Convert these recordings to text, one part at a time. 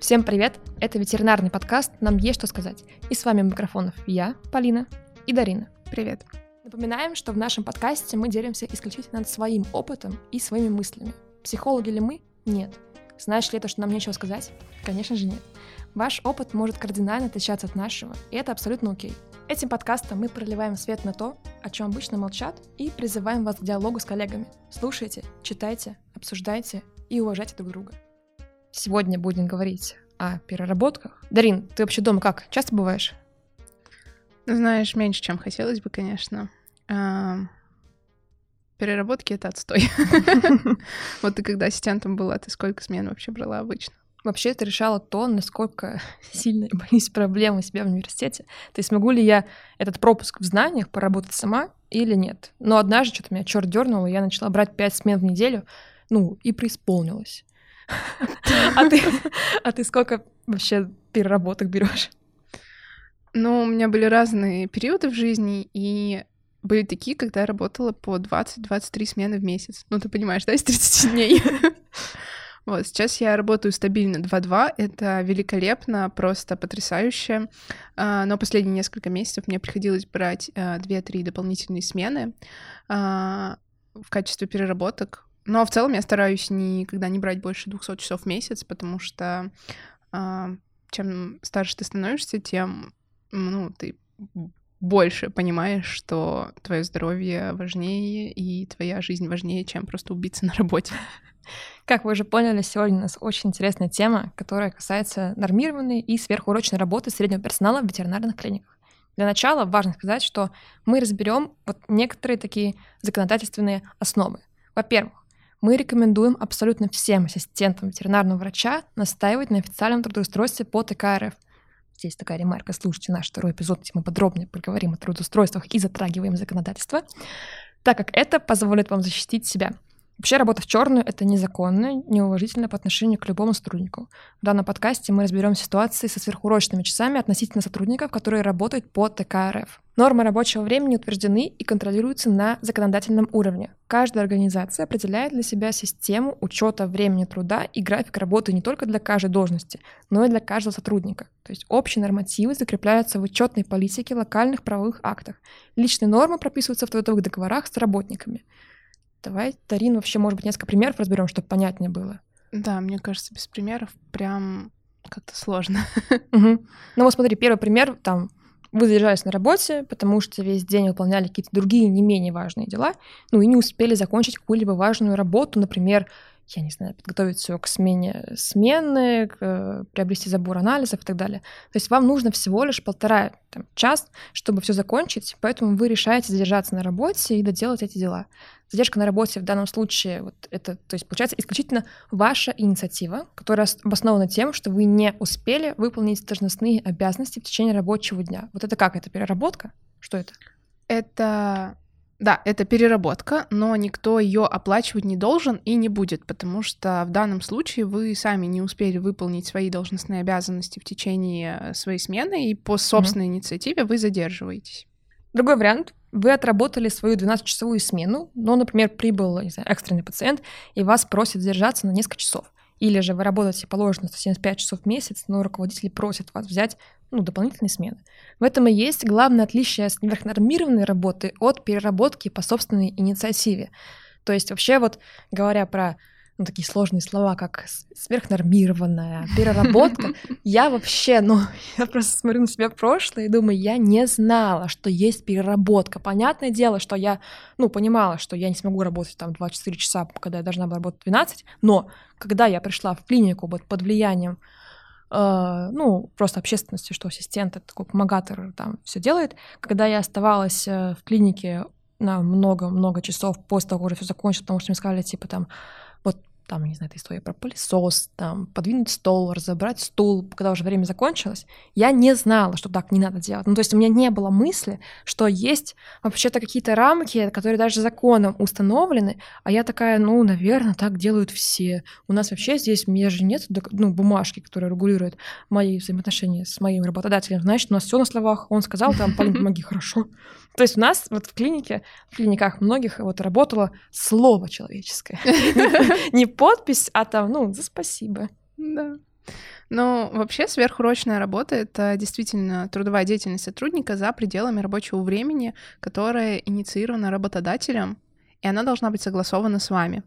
Всем привет! Это ветеринарный подкаст «Нам есть что сказать». И с вами микрофонов я, Полина и Дарина. Привет! Напоминаем, что в нашем подкасте мы делимся исключительно над своим опытом и своими мыслями. Психологи ли мы? Нет. Знаешь ли это, что нам нечего сказать? Конечно же нет. Ваш опыт может кардинально отличаться от нашего, и это абсолютно окей. Этим подкастом мы проливаем свет на то, о чем обычно молчат, и призываем вас к диалогу с коллегами. Слушайте, читайте, обсуждайте и уважайте друг друга. Сегодня будем говорить о переработках. Дарин, ты вообще дома как? Часто бываешь? Ну, знаешь, меньше, чем хотелось бы, конечно. А, переработки — это отстой. Вот ты когда ассистентом была, ты сколько смен вообще брала обычно? Вообще это решало то, насколько сильно я боюсь проблем у себя в университете. То есть могу ли я этот пропуск в знаниях поработать сама или нет. Но однажды что-то меня черт дернул, и я начала брать пять смен в неделю, ну, и преисполнилась. А ты, а ты сколько вообще переработок берешь? Ну, у меня были разные периоды в жизни, и были такие, когда я работала по 20-23 смены в месяц. Ну, ты понимаешь, да, из 30 дней. Вот, сейчас я работаю стабильно 2-2, это великолепно, просто потрясающе. А, но последние несколько месяцев мне приходилось брать 2-3 а, дополнительные смены а, в качестве переработок. Но в целом я стараюсь никогда не брать больше 200 часов в месяц, потому что чем старше ты становишься, тем ну, ты больше понимаешь, что твое здоровье важнее и твоя жизнь важнее, чем просто убиться на работе. Как вы уже поняли, сегодня у нас очень интересная тема, которая касается нормированной и сверхурочной работы среднего персонала в ветеринарных клиниках. Для начала важно сказать, что мы разберем вот некоторые такие законодательственные основы. Во-первых, мы рекомендуем абсолютно всем ассистентам ветеринарного врача настаивать на официальном трудоустройстве по ТК РФ. Здесь такая ремарка. Слушайте наш второй эпизод, где мы подробнее поговорим о трудоустройствах и затрагиваем законодательство, так как это позволит вам защитить себя – Вообще работа в черную это незаконно, неуважительно по отношению к любому сотруднику. В данном подкасте мы разберем ситуации со сверхурочными часами относительно сотрудников, которые работают по ТК РФ. Нормы рабочего времени утверждены и контролируются на законодательном уровне. Каждая организация определяет для себя систему учета времени труда и график работы не только для каждой должности, но и для каждого сотрудника. То есть общие нормативы закрепляются в учетной политике локальных правовых актах. Личные нормы прописываются в трудовых договорах с работниками. Давай, Тарин, вообще, может быть, несколько примеров разберем, чтобы понятнее было. Да, мне кажется, без примеров прям как-то сложно. Угу. Ну вот смотри, первый пример, там, вы задержались на работе, потому что весь день выполняли какие-то другие не менее важные дела, ну и не успели закончить какую-либо важную работу, например, я не знаю, подготовить все к смене смены, к, э, приобрести забор анализов и так далее. То есть вам нужно всего лишь полтора там, час, чтобы все закончить, поэтому вы решаете задержаться на работе и доделать эти дела. Задержка на работе в данном случае, вот это, то есть получается исключительно ваша инициатива, которая обоснована тем, что вы не успели выполнить должностные обязанности в течение рабочего дня. Вот это как? Это переработка? Что это? Это да, это переработка, но никто ее оплачивать не должен и не будет, потому что в данном случае вы сами не успели выполнить свои должностные обязанности в течение своей смены, и по собственной mm-hmm. инициативе вы задерживаетесь. Другой вариант. Вы отработали свою 12-часовую смену, но, например, прибыл не знаю, экстренный пациент, и вас просят задержаться на несколько часов. Или же вы работаете положено 175 часов в месяц, но руководитель просит вас взять ну, дополнительные смены. В этом и есть главное отличие сверхнормированной работы от переработки по собственной инициативе. То есть вообще вот говоря про ну, такие сложные слова, как сверхнормированная, переработка. Я вообще, ну, я просто смотрю на себя в прошлое и думаю, я не знала, что есть переработка. Понятное дело, что я, ну, понимала, что я не смогу работать там 24 часа, когда я должна была работать 12, но когда я пришла в клинику вот под влиянием Uh, ну, просто общественности, что ассистент, это такой помогатор, там все делает. Когда я оставалась э, в клинике на много-много часов после того, как уже все закончилось, потому что мне сказали, типа, там, там, не знаю, эта история про пылесос, там, подвинуть стол, разобрать стул, когда уже время закончилось, я не знала, что так не надо делать. Ну, то есть у меня не было мысли, что есть вообще-то какие-то рамки, которые даже законом установлены, а я такая, ну, наверное, так делают все. У нас вообще здесь, у меня же нет ну, бумажки, которая регулирует мои взаимоотношения с моим работодателем. Значит, у нас все на словах. Он сказал, там, Полин, помоги, хорошо. То есть у нас вот в клинике, в клиниках многих вот работало слово человеческое. Не подпись, а там, ну, за спасибо. Да. Ну, вообще сверхурочная работа — это действительно трудовая деятельность сотрудника за пределами рабочего времени, которая инициирована работодателем, и она должна быть согласована с вами.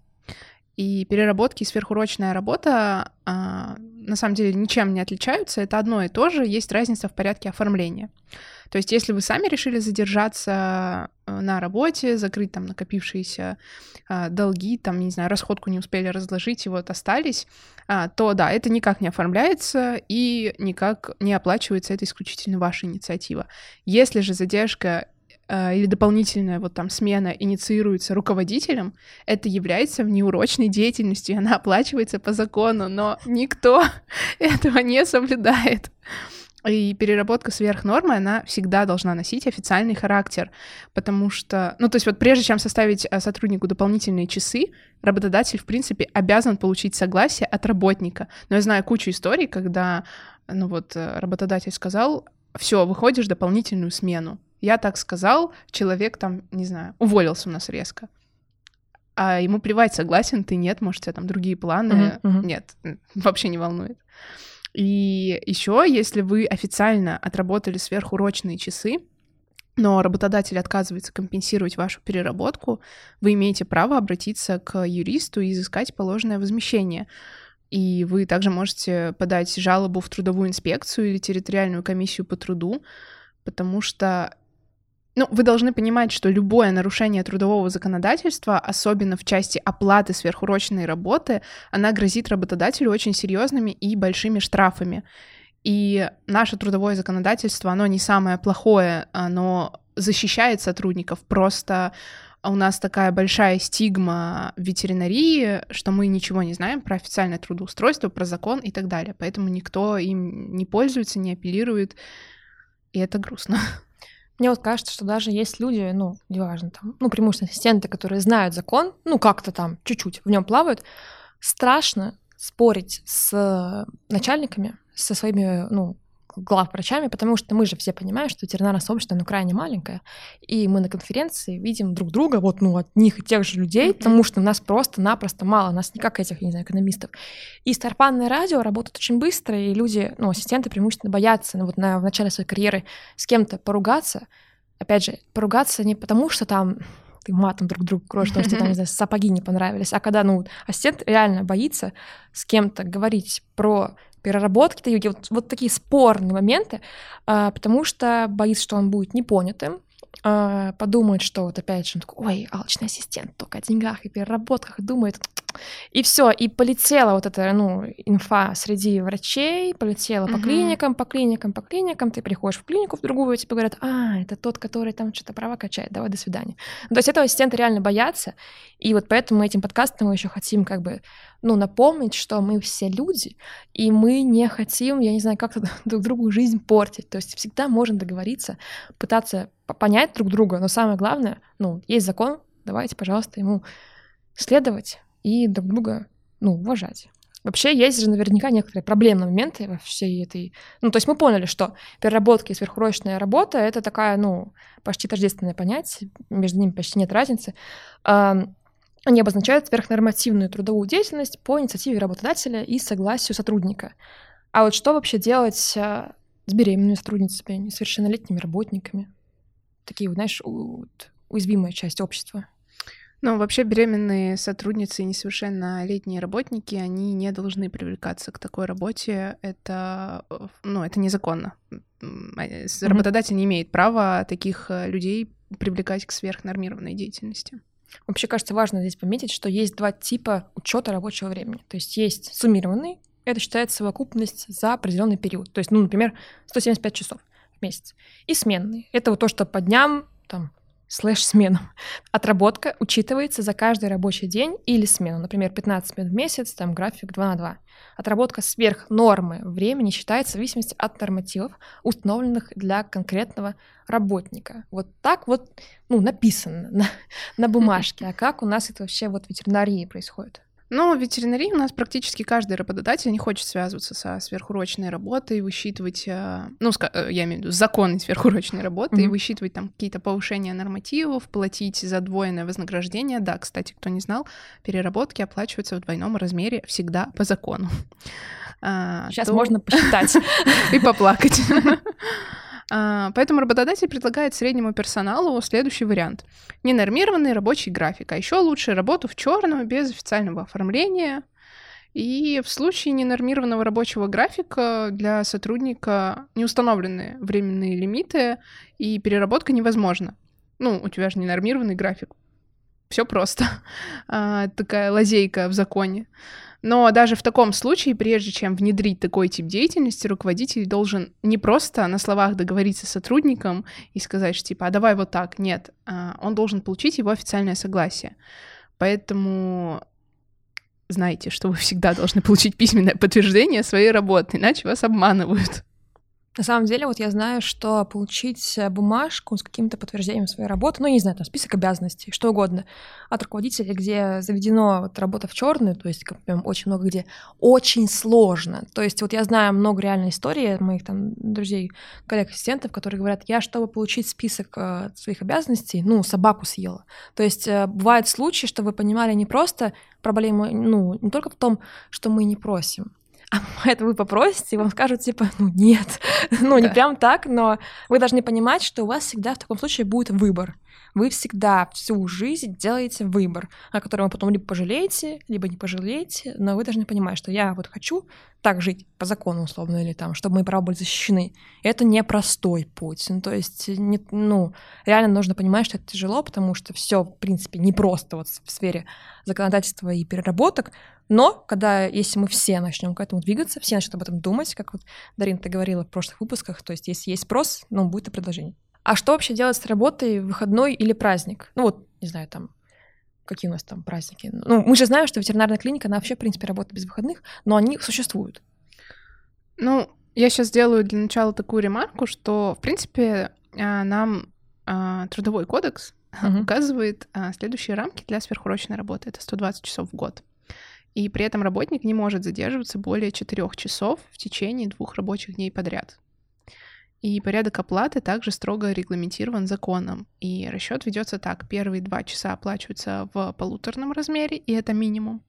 И переработки и сверхурочная работа а, на самом деле ничем не отличаются, это одно и то же, есть разница в порядке оформления. То есть, если вы сами решили задержаться э, на работе, закрыть там накопившиеся а, долги, там, не знаю, расходку не успели разложить и вот остались, а, то да, это никак не оформляется и никак не оплачивается, это исключительно ваша инициатива. Если же задержка э, или дополнительная вот там смена инициируется руководителем, это является внеурочной деятельностью, она оплачивается по закону, но никто этого не соблюдает. И переработка сверх нормы, она всегда должна носить официальный характер, потому что, ну, то есть вот прежде чем составить э, сотруднику дополнительные часы, работодатель, в принципе, обязан получить согласие от работника. Но я знаю кучу историй, когда, ну вот, э, работодатель сказал, все, выходишь дополнительную смену. Я так сказал, человек там, не знаю, уволился у нас резко. А ему плевать, согласен ты, нет, может, у тебя там другие планы. Uh-huh, uh-huh. Нет, вообще не волнует. И еще, если вы официально отработали сверхурочные часы, но работодатель отказывается компенсировать вашу переработку, вы имеете право обратиться к юристу и изыскать положенное возмещение. И вы также можете подать жалобу в трудовую инспекцию или территориальную комиссию по труду, потому что ну, вы должны понимать, что любое нарушение трудового законодательства, особенно в части оплаты сверхурочной работы, она грозит работодателю очень серьезными и большими штрафами. И наше трудовое законодательство, оно не самое плохое, оно защищает сотрудников, просто у нас такая большая стигма ветеринарии, что мы ничего не знаем про официальное трудоустройство, про закон и так далее. Поэтому никто им не пользуется, не апеллирует, и это грустно. Мне вот кажется, что даже есть люди, ну, неважно, там, ну, преимущественно ассистенты, которые знают закон, ну, как-то там чуть-чуть в нем плавают, страшно спорить с начальниками, со своими, ну, главврачами, потому что мы же все понимаем, что ветеринарное сообщество, оно крайне маленькое, и мы на конференции видим друг друга, вот, ну, от них и тех же людей, потому что у нас просто-напросто мало, нас не как этих, я не знаю, экономистов. И старпанное радио работает очень быстро, и люди, ну, ассистенты преимущественно боятся, ну, вот на, в начале своей карьеры с кем-то поругаться, опять же, поругаться не потому, что там ты матом друг другу кроешь, потому что там, не знаю, сапоги не понравились, а когда, ну, ассистент реально боится с кем-то говорить про переработки, вот, вот такие спорные моменты, а, потому что боится, что он будет непонятым, а, подумает, что вот опять же он такой, ой, алчный ассистент, только о деньгах и переработках думает, и все, и полетела вот эта, ну, инфа среди врачей, полетела по клиникам, по клиникам, по клиникам, ты приходишь в клинику в другую, и тебе говорят, а, это тот, который там что-то права качает, давай, до свидания. То есть этого ассистента реально боятся, и вот поэтому мы этим подкастом мы еще хотим как бы, ну, напомнить, что мы все люди, и мы не хотим, я не знаю, как-то друг другу жизнь портить, то есть всегда можно договориться, пытаться понять друг друга, но самое главное, ну, есть закон, давайте, пожалуйста, ему следовать, и друг друга, ну, уважать. Вообще есть же наверняка некоторые проблемные моменты во всей этой... Ну, то есть мы поняли, что переработки и сверхурочная работа — это такая, ну, почти тождественное понятие, между ними почти нет разницы. Они обозначают сверхнормативную трудовую деятельность по инициативе работодателя и согласию сотрудника. А вот что вообще делать а, с беременными сотрудницами, несовершеннолетними работниками? Такие, вот, знаешь, уязвимая часть общества. Ну, вообще беременные сотрудницы и несовершеннолетние работники, они не должны привлекаться к такой работе. Это, ну, это незаконно. Работодатель не имеет права таких э, людей привлекать к сверхнормированной деятельности. Вообще, кажется, важно здесь пометить, что есть два типа учета рабочего времени. То есть есть суммированный, это считается совокупность за определенный период. То есть, ну, например, 175 часов в месяц. И сменный. Это вот то, что по дням, там, слэш-сменам. Отработка учитывается за каждый рабочий день или смену. Например, 15 минут в месяц, там график 2 на 2. Отработка сверх нормы времени считается в зависимости от нормативов, установленных для конкретного работника. Вот так вот ну, написано на, на бумажке. А как у нас это вообще вот в ветеринарии происходит? Ну, в ветеринарии у нас практически каждый работодатель не хочет связываться со сверхурочной работой, высчитывать, э, ну, э, я имею в виду законы сверхурочной работы, mm-hmm. и высчитывать там какие-то повышения нормативов, платить за двойное вознаграждение. Да, кстати, кто не знал, переработки оплачиваются в двойном размере всегда по закону. Сейчас то... можно посчитать. И поплакать. А, поэтому работодатель предлагает среднему персоналу следующий вариант. Ненормированный рабочий график, а еще лучше работу в черную без официального оформления. И в случае ненормированного рабочего графика для сотрудника не установлены временные лимиты, и переработка невозможна. Ну, у тебя же ненормированный график. Все просто. А, такая лазейка в законе. Но даже в таком случае, прежде чем внедрить такой тип деятельности, руководитель должен не просто на словах договориться с сотрудником и сказать, что типа, а давай вот так. Нет, а, он должен получить его официальное согласие. Поэтому знайте, что вы всегда должны получить письменное подтверждение своей работы, иначе вас обманывают. На самом деле, вот я знаю, что получить э, бумажку с каким-то подтверждением своей работы, ну, не знаю, там список обязанностей, что угодно, от руководителя, где заведено вот работа в черную, то есть как, прям очень много где, очень сложно. То есть вот я знаю много реальной истории моих там друзей, коллег-ассистентов, которые говорят, я, чтобы получить список э, своих обязанностей, ну, собаку съела. То есть э, бывают случаи, что вы понимали не просто проблему, ну, не только в том, что мы не просим, а это вы попросите, и вам скажут, типа, ну нет, ну не прям так, но вы должны понимать, что у вас всегда в таком случае будет выбор. Вы всегда всю жизнь делаете выбор, о котором вы потом либо пожалеете, либо не пожалеете, но вы должны понимать, что я вот хочу так жить по закону условно, или там, чтобы мои права были защищены. Это непростой путь. Ну, то есть, не, ну, реально нужно понимать, что это тяжело, потому что все, в принципе, непросто вот в сфере законодательства и переработок, но когда, если мы все начнем к этому двигаться, все начнут об этом думать, как вот Дарин, ты говорила в прошлых выпусках, то есть если есть спрос, ну, будет и предложение. А что вообще делать с работой в выходной или праздник? Ну вот, не знаю, там, какие у нас там праздники. Ну, мы же знаем, что ветеринарная клиника, она вообще, в принципе, работает без выходных, но они существуют. Ну, я сейчас сделаю для начала такую ремарку, что, в принципе, а, нам а, трудовой кодекс uh-huh. указывает а, следующие рамки для сверхурочной работы. Это 120 часов в год и при этом работник не может задерживаться более 4 часов в течение двух рабочих дней подряд. И порядок оплаты также строго регламентирован законом. И расчет ведется так. Первые два часа оплачиваются в полуторном размере, и это минимум.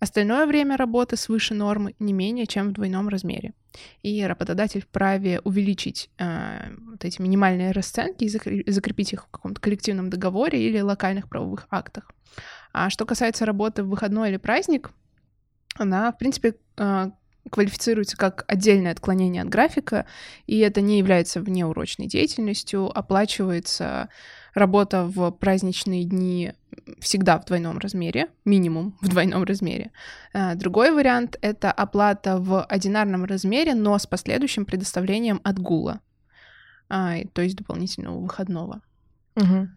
Остальное время работы свыше нормы не менее чем в двойном размере. И работодатель вправе увеличить э, вот эти минимальные расценки и закрепить их в каком-то коллективном договоре или локальных правовых актах. А что касается работы в выходной или праздник, она, в принципе, а, квалифицируется как отдельное отклонение от графика, и это не является внеурочной деятельностью, оплачивается работа в праздничные дни всегда в двойном размере, минимум в двойном размере. А, другой вариант — это оплата в одинарном размере, но с последующим предоставлением отгула, а, то есть дополнительного выходного. Угу.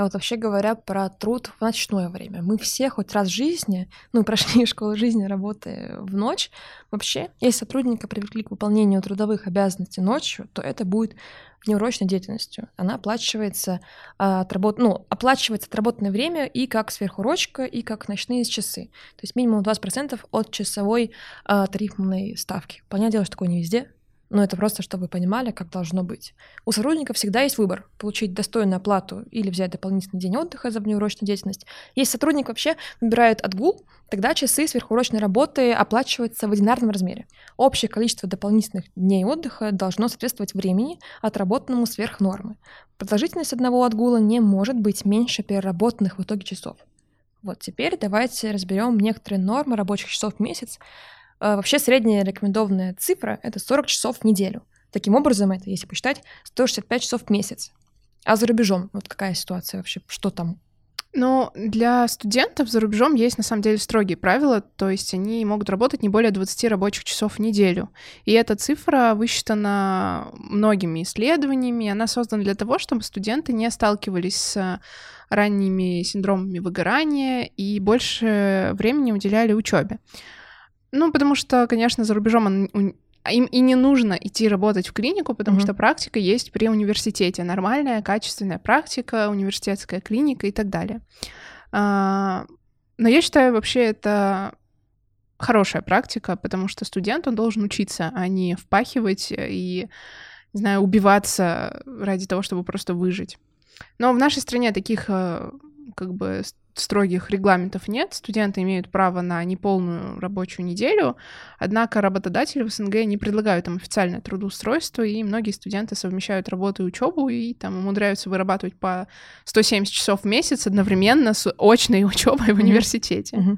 А вот вообще говоря про труд в ночное время. Мы все хоть раз в жизни, ну, прошли школу жизни, работы в ночь. Вообще, если сотрудника привлекли к выполнению трудовых обязанностей ночью, то это будет неурочной деятельностью. Она оплачивается, а, от работ... ну, оплачивается отработанное время и как сверхурочка, и как ночные часы. То есть минимум 20% от часовой а, тарифной ставки. Понятное дело, что такое не везде, но это просто, чтобы вы понимали, как должно быть. У сотрудников всегда есть выбор — получить достойную оплату или взять дополнительный день отдыха за внеурочную деятельность. Если сотрудник вообще выбирает отгул, тогда часы сверхурочной работы оплачиваются в одинарном размере. Общее количество дополнительных дней отдыха должно соответствовать времени, отработанному сверх нормы. Продолжительность одного отгула не может быть меньше переработанных в итоге часов. Вот теперь давайте разберем некоторые нормы рабочих часов в месяц, вообще средняя рекомендованная цифра — это 40 часов в неделю. Таким образом, это, если посчитать, 165 часов в месяц. А за рубежом, вот какая ситуация вообще, что там? Ну, для студентов за рубежом есть на самом деле строгие правила, то есть они могут работать не более 20 рабочих часов в неделю. И эта цифра высчитана многими исследованиями, она создана для того, чтобы студенты не сталкивались с ранними синдромами выгорания и больше времени уделяли учебе. Ну, потому что, конечно, за рубежом он, им и не нужно идти работать в клинику, потому mm-hmm. что практика есть при университете. Нормальная, качественная практика, университетская клиника и так далее. А, но я считаю, вообще это хорошая практика, потому что студент, он должен учиться, а не впахивать и, не знаю, убиваться ради того, чтобы просто выжить. Но в нашей стране таких э, как бы строгих регламентов нет, студенты имеют право на неполную рабочую неделю, однако работодатели в СНГ не предлагают им официальное трудоустройство, и многие студенты совмещают работу и учебу и там умудряются вырабатывать по 170 часов в месяц одновременно с очной учебой в университете. Mm-hmm.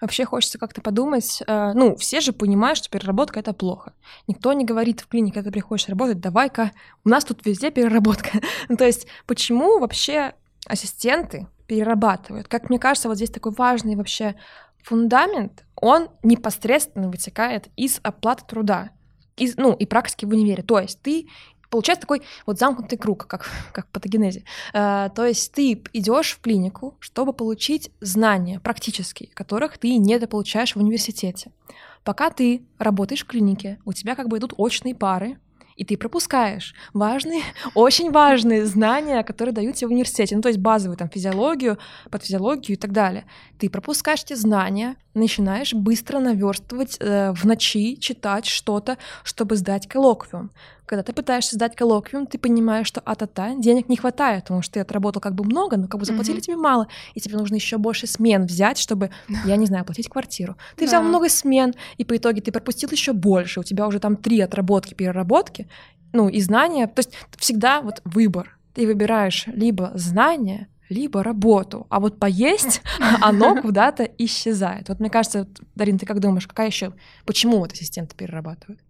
Вообще хочется как-то подумать, э, ну, все же понимают, что переработка — это плохо. Никто не говорит в клинике, когда ты приходишь работать, давай-ка, у нас тут везде переработка. ну, то есть почему вообще ассистенты перерабатывают? Как мне кажется, вот здесь такой важный вообще фундамент, он непосредственно вытекает из оплаты труда, из, ну, и практики в универе. То есть ты получается такой вот замкнутый круг, как, как в патогенезе. Э, то есть ты идешь в клинику, чтобы получить знания практические, которых ты недополучаешь в университете. Пока ты работаешь в клинике, у тебя как бы идут очные пары, и ты пропускаешь важные, очень важные знания, которые дают тебе в университете, ну то есть базовую там физиологию, подфизиологию и так далее. Ты пропускаешь эти знания, начинаешь быстро наверстывать э, в ночи, читать что-то, чтобы сдать коллоквиум. Когда ты пытаешься сдать коллоквиум, ты понимаешь, что а-та-та, денег не хватает, потому что ты отработал как бы много, но как бы заплатили mm-hmm. тебе мало, и тебе нужно еще больше смен взять, чтобы, я не знаю, оплатить квартиру. Ты взял много смен, и по итоге ты пропустил еще больше, у тебя уже там три отработки, переработки, ну и знания, то есть всегда вот выбор. Ты выбираешь либо знания, либо работу. А вот поесть, оно куда-то исчезает. Вот мне кажется, Дарин, ты как думаешь, какая еще, почему вот ассистенты перерабатывают?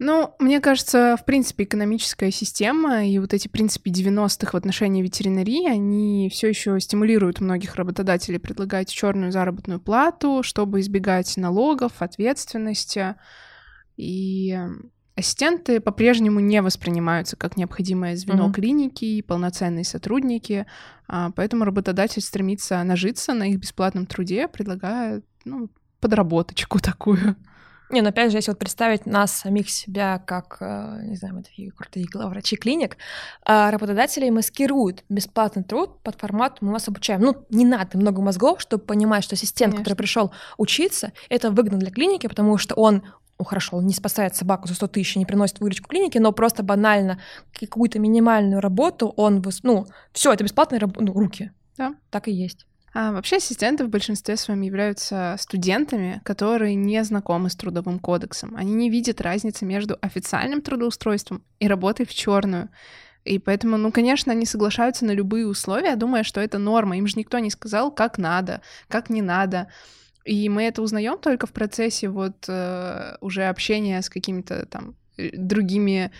Ну, мне кажется, в принципе, экономическая система и вот эти принципы 90-х в отношении ветеринарии, они все еще стимулируют многих работодателей предлагать черную заработную плату, чтобы избегать налогов, ответственности. И ассистенты по-прежнему не воспринимаются как необходимое звено mm-hmm. клиники и полноценные сотрудники, а поэтому работодатель стремится нажиться на их бесплатном труде, предлагая ну, подработочку такую. Не, ну опять же, если вот представить нас, самих себя, как, э, не знаю, мы такие крутые главврачи клиник, а работодатели маскируют бесплатный труд под формат «мы вас обучаем». Ну, не надо много мозгов, чтобы понимать, что ассистент, Конечно. который пришел учиться, это выгодно для клиники, потому что он ну хорошо, он не спасает собаку за 100 тысяч, не приносит выручку клинике, но просто банально какую-то минимальную работу он, ну, все, это бесплатные раб- ну, руки. Да. Так и есть. А вообще ассистенты в большинстве своем являются студентами, которые не знакомы с трудовым кодексом. Они не видят разницы между официальным трудоустройством и работой в черную. И поэтому, ну, конечно, они соглашаются на любые условия, думая, что это норма. Им же никто не сказал, как надо, как не надо. И мы это узнаем только в процессе вот э, уже общения с какими-то там э, другими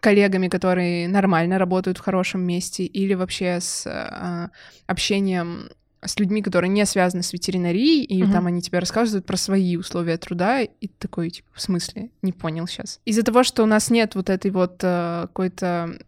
коллегами, которые нормально работают в хорошем месте, или вообще с э, общением с людьми, которые не связаны с ветеринарией, и угу. там они тебе рассказывают про свои условия труда, и такой, типа, в смысле? Не понял сейчас. Из-за того, что у нас нет вот этой вот э, какой-то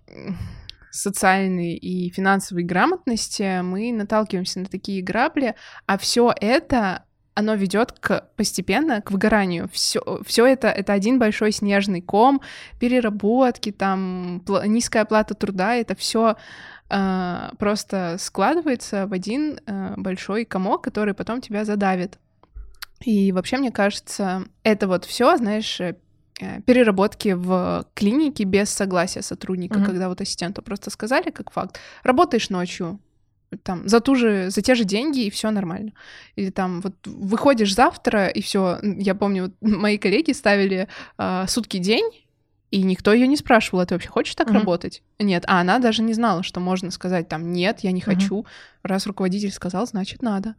социальной и финансовой грамотности, мы наталкиваемся на такие грабли, а все это оно ведет к постепенно к выгоранию. Все, все это это один большой снежный ком, переработки, там низкая оплата труда, это все э, просто складывается в один э, большой комок, который потом тебя задавит. И вообще, мне кажется, это вот все, знаешь, э, переработки в клинике без согласия сотрудника, mm-hmm. когда вот ассистенту просто сказали как факт, работаешь ночью, там за ту же за те же деньги и все нормально или там вот выходишь завтра и все я помню вот мои коллеги ставили э, сутки день и никто ее не спрашивал, «А ты вообще хочешь так mm-hmm. работать? Нет, а она даже не знала, что можно сказать там нет, я не хочу. Mm-hmm. Раз руководитель сказал, значит надо.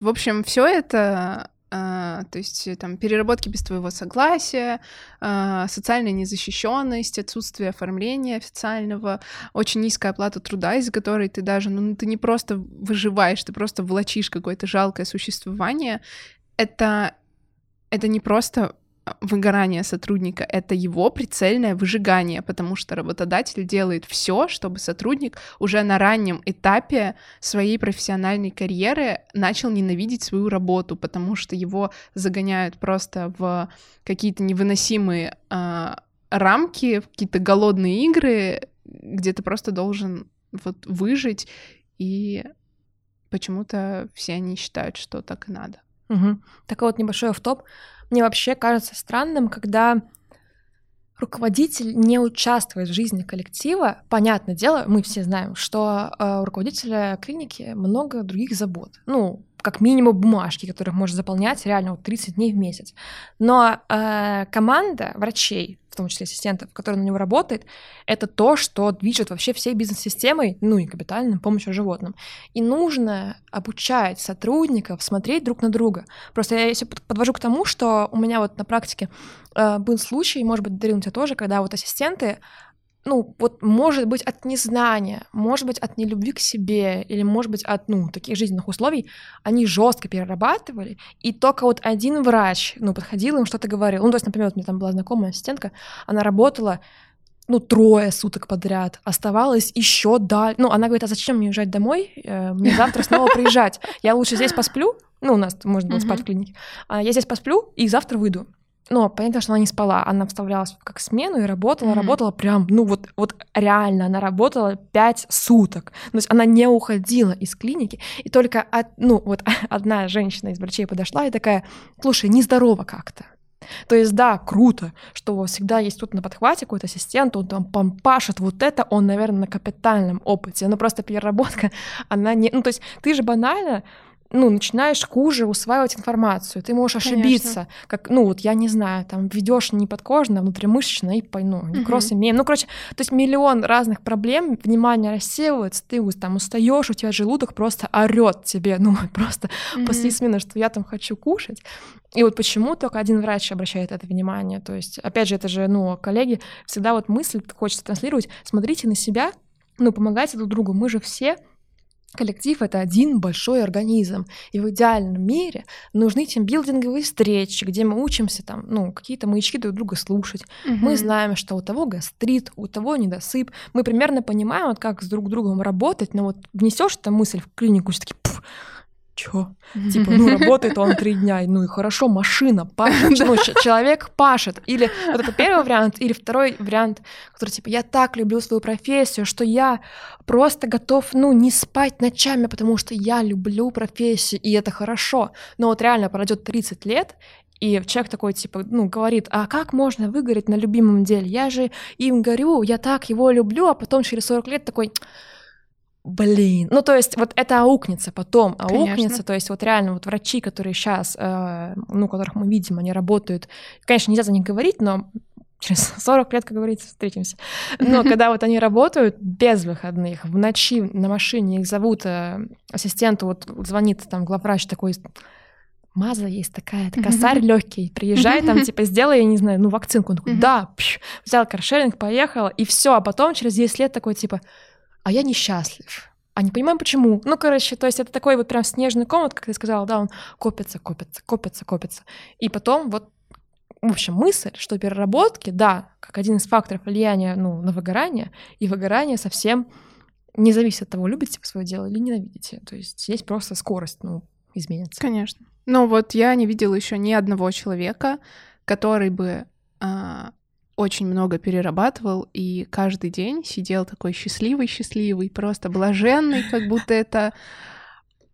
В общем, все это Uh, то есть э, там переработки без твоего согласия, uh, социальная незащищенность, отсутствие оформления официального, очень низкая оплата труда, из-за которой ты даже, ну, ты не просто выживаешь, ты просто влачишь какое-то жалкое существование. Это, это не просто выгорание сотрудника, это его прицельное выжигание, потому что работодатель делает все, чтобы сотрудник уже на раннем этапе своей профессиональной карьеры начал ненавидеть свою работу, потому что его загоняют просто в какие-то невыносимые э, рамки, какие-то голодные игры, где ты просто должен вот выжить, и почему-то все они считают, что так и надо. Угу. Такой вот небольшой автоп. Мне вообще кажется странным, когда руководитель не участвует в жизни коллектива, понятное дело, мы все знаем, что э, у руководителя клиники много других забот. Ну, как минимум бумажки, которых может заполнять реально вот 30 дней в месяц. Но э, команда врачей, в том числе ассистентов, которые на него работает, это то, что движет вообще всей бизнес-системой, ну и капитальной помощью животным. И нужно обучать сотрудников смотреть друг на друга. Просто я если подвожу к тому, что у меня вот на практике э, был случай, может быть, Дарин, у тебя тоже, когда вот ассистенты ну, вот, может быть, от незнания, может быть, от нелюбви к себе, или, может быть, от, ну, таких жизненных условий, они жестко перерабатывали, и только вот один врач, ну, подходил им, что-то говорил. Ну, то есть, например, вот у меня там была знакомая ассистентка, она работала ну, трое суток подряд, оставалась еще дальше. Ну, она говорит, а зачем мне уезжать домой? Э, мне завтра снова приезжать. Я лучше здесь посплю, ну, у нас можно было спать в клинике. А я здесь посплю и завтра выйду ну, понятно, что она не спала, она вставлялась как смену и работала, mm-hmm. работала прям, ну вот, вот реально, она работала пять суток. То есть она не уходила из клиники, и только, от, ну, вот одна женщина из врачей подошла и такая, слушай, нездорово как-то. То есть, да, круто, что всегда есть тут на подхвате какой-то ассистент, он там помпашет вот это, он, наверное, на капитальном опыте, но просто переработка, она не... Ну, то есть ты же банально ну, начинаешь хуже усваивать информацию. Ты можешь ошибиться. Конечно. Как, ну, вот я не знаю, там ведешь не подкожно, а внутримышечно и ну, некроз угу. имеем. Ну, короче, то есть миллион разных проблем, внимание рассеивается, ты там устаешь, у тебя желудок просто орет тебе, ну, просто угу. после смены, что я там хочу кушать. И вот почему только один врач обращает это внимание. То есть, опять же, это же, ну, коллеги, всегда вот мысль хочется транслировать, смотрите на себя, ну, помогайте друг другу. Мы же все Коллектив — это один большой организм, и в идеальном мире нужны тимбилдинговые встречи, где мы учимся там, ну, какие-то маячки друг друга слушать. Угу. Мы знаем, что у того гастрит, у того недосып. Мы примерно понимаем, вот как с друг другом работать, но вот внесешь эту мысль в клинику, все таки чё? Типа, ну, работает он три дня, ну и хорошо, машина пашет, ну, человек пашет. Или вот это первый вариант, или второй вариант, который, типа, я так люблю свою профессию, что я просто готов, ну, не спать ночами, потому что я люблю профессию, и это хорошо. Но вот реально пройдет 30 лет, и человек такой, типа, ну, говорит, а как можно выгореть на любимом деле? Я же им горю, я так его люблю, а потом через 40 лет такой, блин. Ну, то есть вот это аукнется потом, аукнется, Конечно. то есть вот реально вот врачи, которые сейчас, э, ну, которых мы видим, они работают, конечно, нельзя за них говорить, но через 40 лет, как говорится, встретимся. Но когда вот они работают без выходных, в ночи на машине их зовут, э, ассистенту вот звонит там главврач такой, Маза есть такая, это косарь легкий, приезжай там, типа, сделай, я не знаю, ну, вакцинку. Он такой, да, пш, взял каршеринг, поехал, и все, а потом через 10 лет такой, типа, а я несчастлив. А не понимаем, почему. Ну, короче, то есть это такой вот прям снежный комод, как ты сказала, да, он копится, копится, копится, копится. И потом вот в общем, мысль, что переработки, да, как один из факторов влияния ну, на выгорание, и выгорание совсем не зависит от того, любите вы свое дело или ненавидите. То есть здесь просто скорость ну, изменится. Конечно. Ну вот я не видела еще ни одного человека, который бы а, очень много перерабатывал и каждый день сидел такой счастливый-счастливый, просто блаженный, как будто это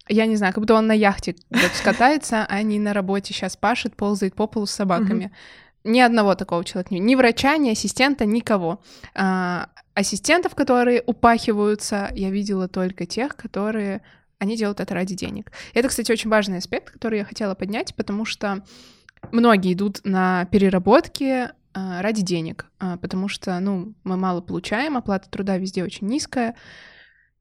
я не знаю, как будто он на яхте скатается, а не на работе сейчас пашет, ползает по полу с собаками. Ни одного такого человека, ни врача, ни ассистента, никого. А, ассистентов, которые упахиваются, я видела только тех, которые они делают это ради денег. Это, кстати, очень важный аспект, который я хотела поднять, потому что многие идут на переработки ради денег, а, потому что, ну, мы мало получаем, оплата труда везде очень низкая,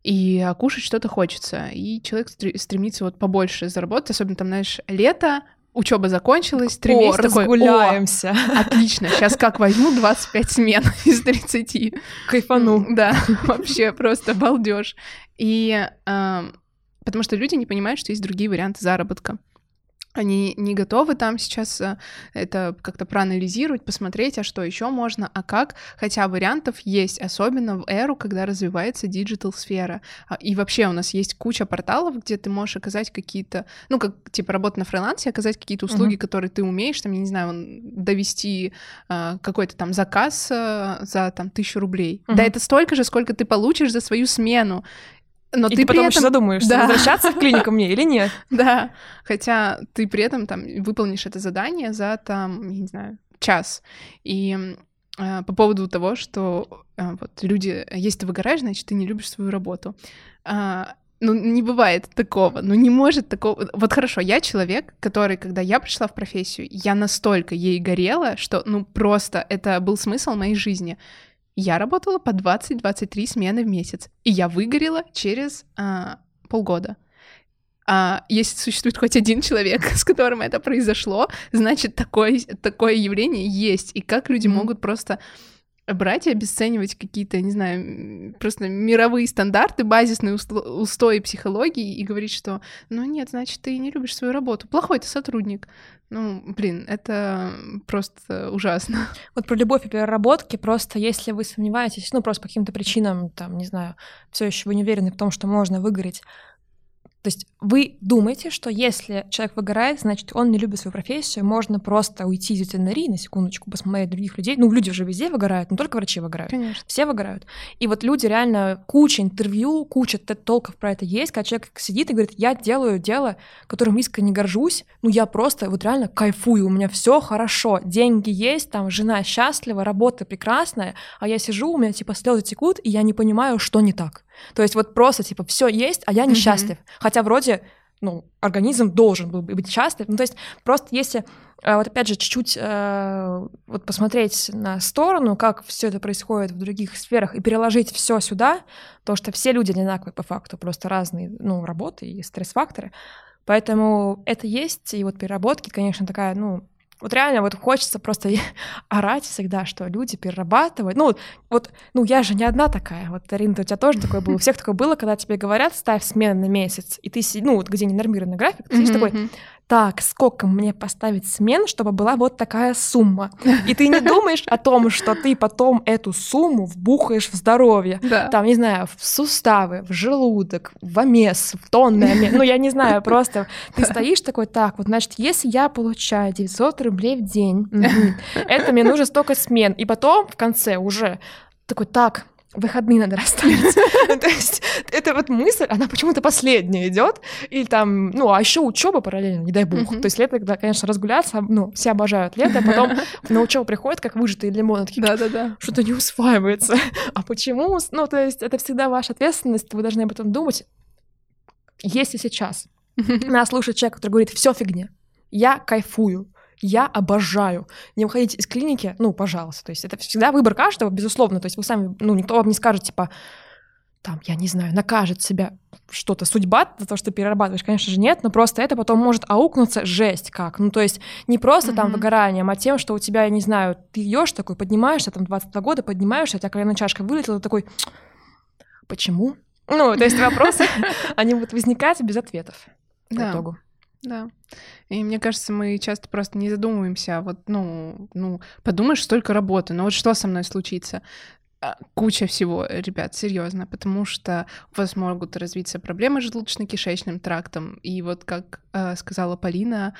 и а, кушать что-то хочется, и человек стремится вот побольше заработать, особенно там, знаешь, лето, учеба закончилась, три месяца такой, разгуляемся. О, отлично, сейчас как возьму 25 смен из 30. Кайфану. Да, вообще просто балдеж. И э, потому что люди не понимают, что есть другие варианты заработка они не готовы там сейчас э, это как-то проанализировать, посмотреть, а что еще можно, а как. Хотя вариантов есть, особенно в эру, когда развивается digital-сфера. А, и вообще у нас есть куча порталов, где ты можешь оказать какие-то, ну, как типа работа на фрилансе, оказать какие-то услуги, uh-huh. которые ты умеешь, там, я не знаю, довести э, какой-то там заказ э, за там тысячу рублей. Uh-huh. Да это столько же, сколько ты получишь за свою смену. Но и ты, ты потом этом... еще задумаешься, да. возвращаться в клинику мне или нет. Да, хотя ты при этом там выполнишь это задание за там, я не знаю, час. И по поводу того, что вот люди, если ты выгораешь, значит, ты не любишь свою работу. Ну, не бывает такого, ну не может такого. Вот хорошо, я человек, который, когда я пришла в профессию, я настолько ей горела, что, ну, просто это был смысл моей жизни. Я работала по 20-23 смены в месяц, и я выгорела через а, полгода. А если существует хоть один человек, с которым это произошло, значит, такое, такое явление есть. И как люди mm-hmm. могут просто брать и обесценивать какие-то, не знаю, просто мировые стандарты, базисные устои психологии и говорить, что, ну нет, значит, ты не любишь свою работу, плохой ты сотрудник. Ну, блин, это просто ужасно. Вот про любовь и переработки, просто если вы сомневаетесь, ну, просто по каким-то причинам, там, не знаю, все еще вы не уверены в том, что можно выгореть, то есть вы думаете, что если человек выгорает, значит, он не любит свою профессию, можно просто уйти из ветеринарии на секундочку, посмотреть других людей. Ну, люди уже везде выгорают, не только врачи выгорают. Конечно. Все выгорают. И вот люди реально, куча интервью, куча толков про это есть, когда человек сидит и говорит, я делаю дело, которым искренне горжусь, ну, я просто вот реально кайфую, у меня все хорошо, деньги есть, там, жена счастлива, работа прекрасная, а я сижу, у меня, типа, слезы текут, и я не понимаю, что не так. То есть вот просто, типа, все есть, а я несчастлив. Mm-hmm. Хотя вроде, ну, организм должен был быть счастлив. Ну, то есть просто если э, вот опять же чуть-чуть э, вот посмотреть на сторону, как все это происходит в других сферах и переложить все сюда, то что все люди одинаковые по факту, просто разные, ну, работы и стресс-факторы. Поэтому это есть, и вот переработки, конечно, такая, ну, вот реально вот хочется просто орать всегда, что люди перерабатывают. Ну, вот, ну я же не одна такая. Вот, Арина, у тебя тоже такое было. У всех такое было, когда тебе говорят, ставь смены на месяц, и ты, ну, вот где не нормированный график, ты сидишь такой, так, сколько мне поставить смен, чтобы была вот такая сумма. И ты не думаешь о том, что ты потом эту сумму вбухаешь в здоровье. Да. Там, не знаю, в суставы, в желудок, в омес, в тонны омес. Ну, я не знаю, просто ты стоишь такой, так, вот, значит, если я получаю 900 рублей в день, это мне нужно столько смен. И потом в конце уже такой, так, выходные надо расставить. То есть это вот мысль, она почему-то последняя идет, или там, ну, а еще учеба параллельно, не дай бог. То есть лето, когда, конечно, разгуляться, ну, все обожают лето, а потом на учебу приходят, как выжатые лимоны, да-да-да, что-то не усваивается. А почему? Ну, то есть это всегда ваша ответственность, вы должны об этом думать. Если сейчас нас слушает человек, который говорит, все фигня, я кайфую, я обожаю. Не выходить из клиники, ну, пожалуйста. То есть это всегда выбор каждого, безусловно. То есть вы сами, ну, никто вам не скажет, типа, там, я не знаю, накажет себя что-то, судьба за то, что ты перерабатываешь, конечно же, нет, но просто это потом может аукнуться жесть как. Ну, то есть не просто mm-hmm. там выгоранием, а тем, что у тебя, я не знаю, ты идешь такой, поднимаешься, там, 22 года, поднимаешься, у тебя коленная чашка вылетела, такой, почему? Ну, то есть вопросы, они будут возникать без ответов по итогу. Да. И мне кажется, мы часто просто не задумываемся, а вот, ну, ну, подумаешь, столько работы, но вот что со мной случится? А, куча всего, ребят, серьезно, потому что у вас могут развиться проблемы с желудочно-кишечным трактом, и вот как э, сказала Полина,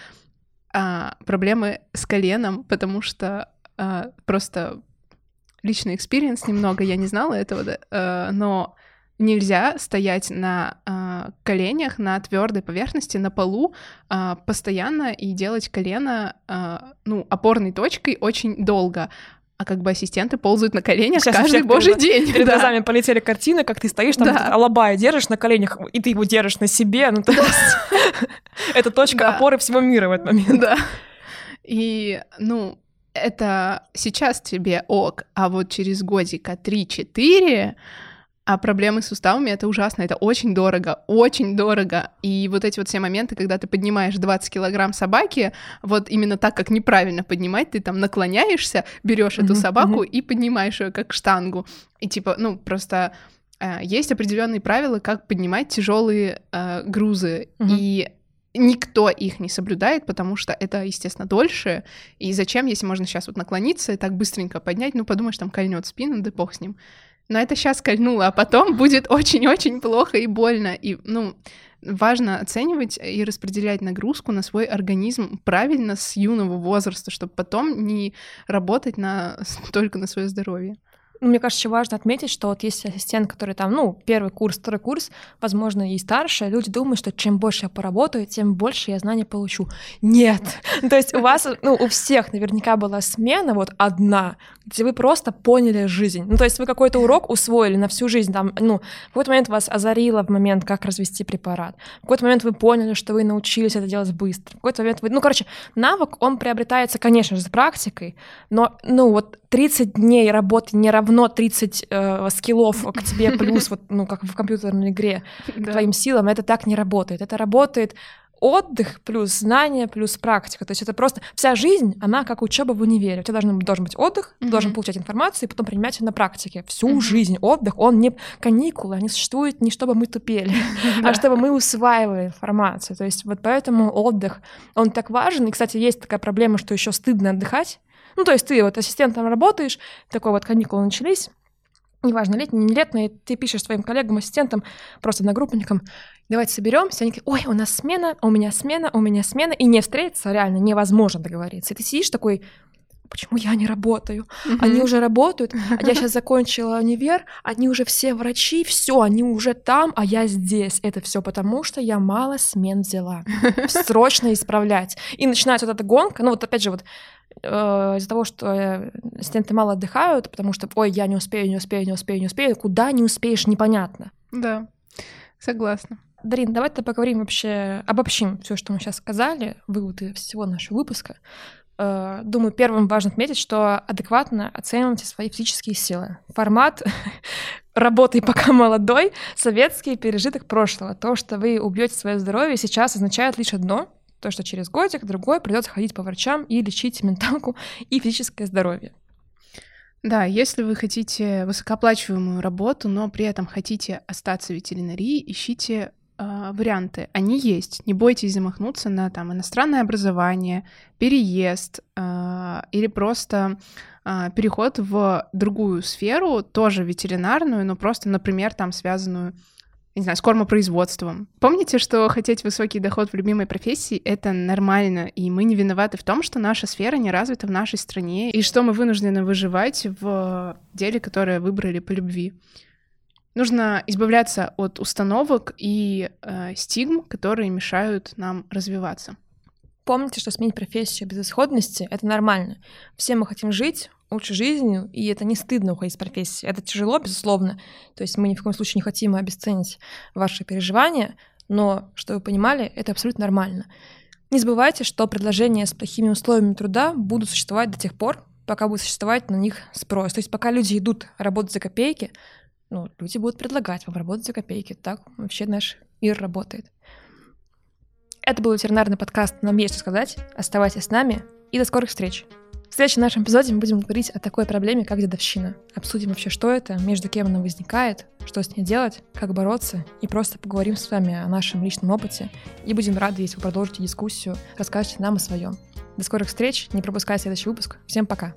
э, проблемы с коленом, потому что э, просто личный experience немного, я не знала этого, да, э, но нельзя стоять на э, коленях на твердой поверхности на полу э, постоянно и делать колено э, ну опорной точкой очень долго а как бы ассистенты ползают на коленях Сейчас каждый божий день. Перед да. глазами полетели картины, как ты стоишь там, да. алабая держишь на коленях, и ты его держишь на себе. Ну, то есть это точка опоры всего мира в этот момент. Да. И, ну, это сейчас тебе ок, а вот через годика 3-4 а проблемы с суставами — это ужасно, это очень дорого, очень дорого. И вот эти вот все моменты, когда ты поднимаешь 20 килограмм собаки, вот именно так, как неправильно поднимать, ты там наклоняешься, берешь эту собаку и поднимаешь ее как штангу. И типа, ну, просто э, есть определенные правила, как поднимать тяжелые э, грузы. И никто их не соблюдает, потому что это, естественно, дольше. И зачем, если можно сейчас вот наклониться и так быстренько поднять, ну, подумаешь, там кольнет спину, да бог с ним но это сейчас кольнуло, а потом будет очень-очень плохо и больно. И, ну, важно оценивать и распределять нагрузку на свой организм правильно с юного возраста, чтобы потом не работать на, только на свое здоровье. Ну, мне кажется, важно отметить, что вот есть ассистент, который там, ну, первый курс, второй курс, возможно, и старше, люди думают, что чем больше я поработаю, тем больше я знаний получу. Нет! То есть у вас, ну, у всех наверняка была смена вот одна, где вы просто поняли жизнь. Ну, то есть вы какой-то урок усвоили на всю жизнь, там, ну, в какой-то момент вас озарило в момент, как развести препарат. В какой-то момент вы поняли, что вы научились это делать быстро. В какой-то момент вы... Ну, короче, навык, он приобретается, конечно же, с практикой, но, ну, вот 30 дней работы не равно 30 э, скиллов к тебе плюс, вот, ну, как в компьютерной игре, к твоим силам. Это так не работает. Это работает отдых плюс знание плюс практика. То есть это просто вся жизнь, она как учеба в универе. У тебя должен, должен быть отдых, mm-hmm. ты должен получать информацию и потом принимать ее на практике. Всю mm-hmm. жизнь отдых, он не каникулы, они существуют не чтобы мы тупели, а чтобы мы усваивали информацию. То есть вот поэтому отдых, он так важен. И, кстати, есть такая проблема, что еще стыдно отдыхать. Ну, то есть ты вот ассистентом работаешь, такой вот каникулы начались, неважно, летний, не летний, ты пишешь своим коллегам, ассистентам, просто одногруппникам, давайте соберемся, они говорят, ой, у нас смена, у меня смена, у меня смена, и не встретиться реально невозможно договориться. И ты сидишь такой, почему я не работаю? Mm-hmm. Они уже работают, а я сейчас закончила универ, они уже все врачи, все, они уже там, а я здесь. Это все потому, что я мало смен взяла. Срочно исправлять. И начинается вот эта гонка, ну вот опять же вот э, из-за того, что э, студенты мало отдыхают, потому что, ой, я не успею, не успею, не успею, не успею, куда не успеешь, непонятно. Да, согласна. Дарин, давайте поговорим вообще, обобщим все, что мы сейчас сказали, выводы всего нашего выпуска. Э, думаю, первым важно отметить, что адекватно оценивайте свои физические силы. Формат работы пока молодой, советский пережиток прошлого. То, что вы убьете свое здоровье сейчас означает лишь одно — то, что через годик, другой придется ходить по врачам и лечить менталку и физическое здоровье. Да, если вы хотите высокооплачиваемую работу, но при этом хотите остаться в ветеринарии, ищите варианты. Они есть. Не бойтесь замахнуться на там иностранное образование, переезд э, или просто э, переход в другую сферу, тоже ветеринарную, но просто, например, там связанную не знаю, с кормопроизводством. Помните, что хотеть высокий доход в любимой профессии — это нормально, и мы не виноваты в том, что наша сфера не развита в нашей стране, и что мы вынуждены выживать в деле, которое выбрали по любви. Нужно избавляться от установок и э, стигм, которые мешают нам развиваться. Помните, что сменить профессию без исходности — это нормально. Все мы хотим жить, лучшей жизнью, и это не стыдно уходить с профессии. Это тяжело, безусловно. То есть мы ни в коем случае не хотим обесценить ваши переживания, но, чтобы вы понимали, это абсолютно нормально. Не забывайте, что предложения с плохими условиями труда будут существовать до тех пор, пока будет существовать на них спрос. То есть пока люди идут работать за копейки, ну, люди будут предлагать вам работать за копейки. Так вообще наш мир работает. Это был ветеринарный подкаст «Нам есть что сказать». Оставайтесь с нами и до скорых встреч! В следующем нашем эпизоде мы будем говорить о такой проблеме, как дедовщина. Обсудим вообще, что это, между кем она возникает, что с ней делать, как бороться, и просто поговорим с вами о нашем личном опыте. И будем рады, если вы продолжите дискуссию, расскажете нам о своем. До скорых встреч, не пропускайте следующий выпуск. Всем пока!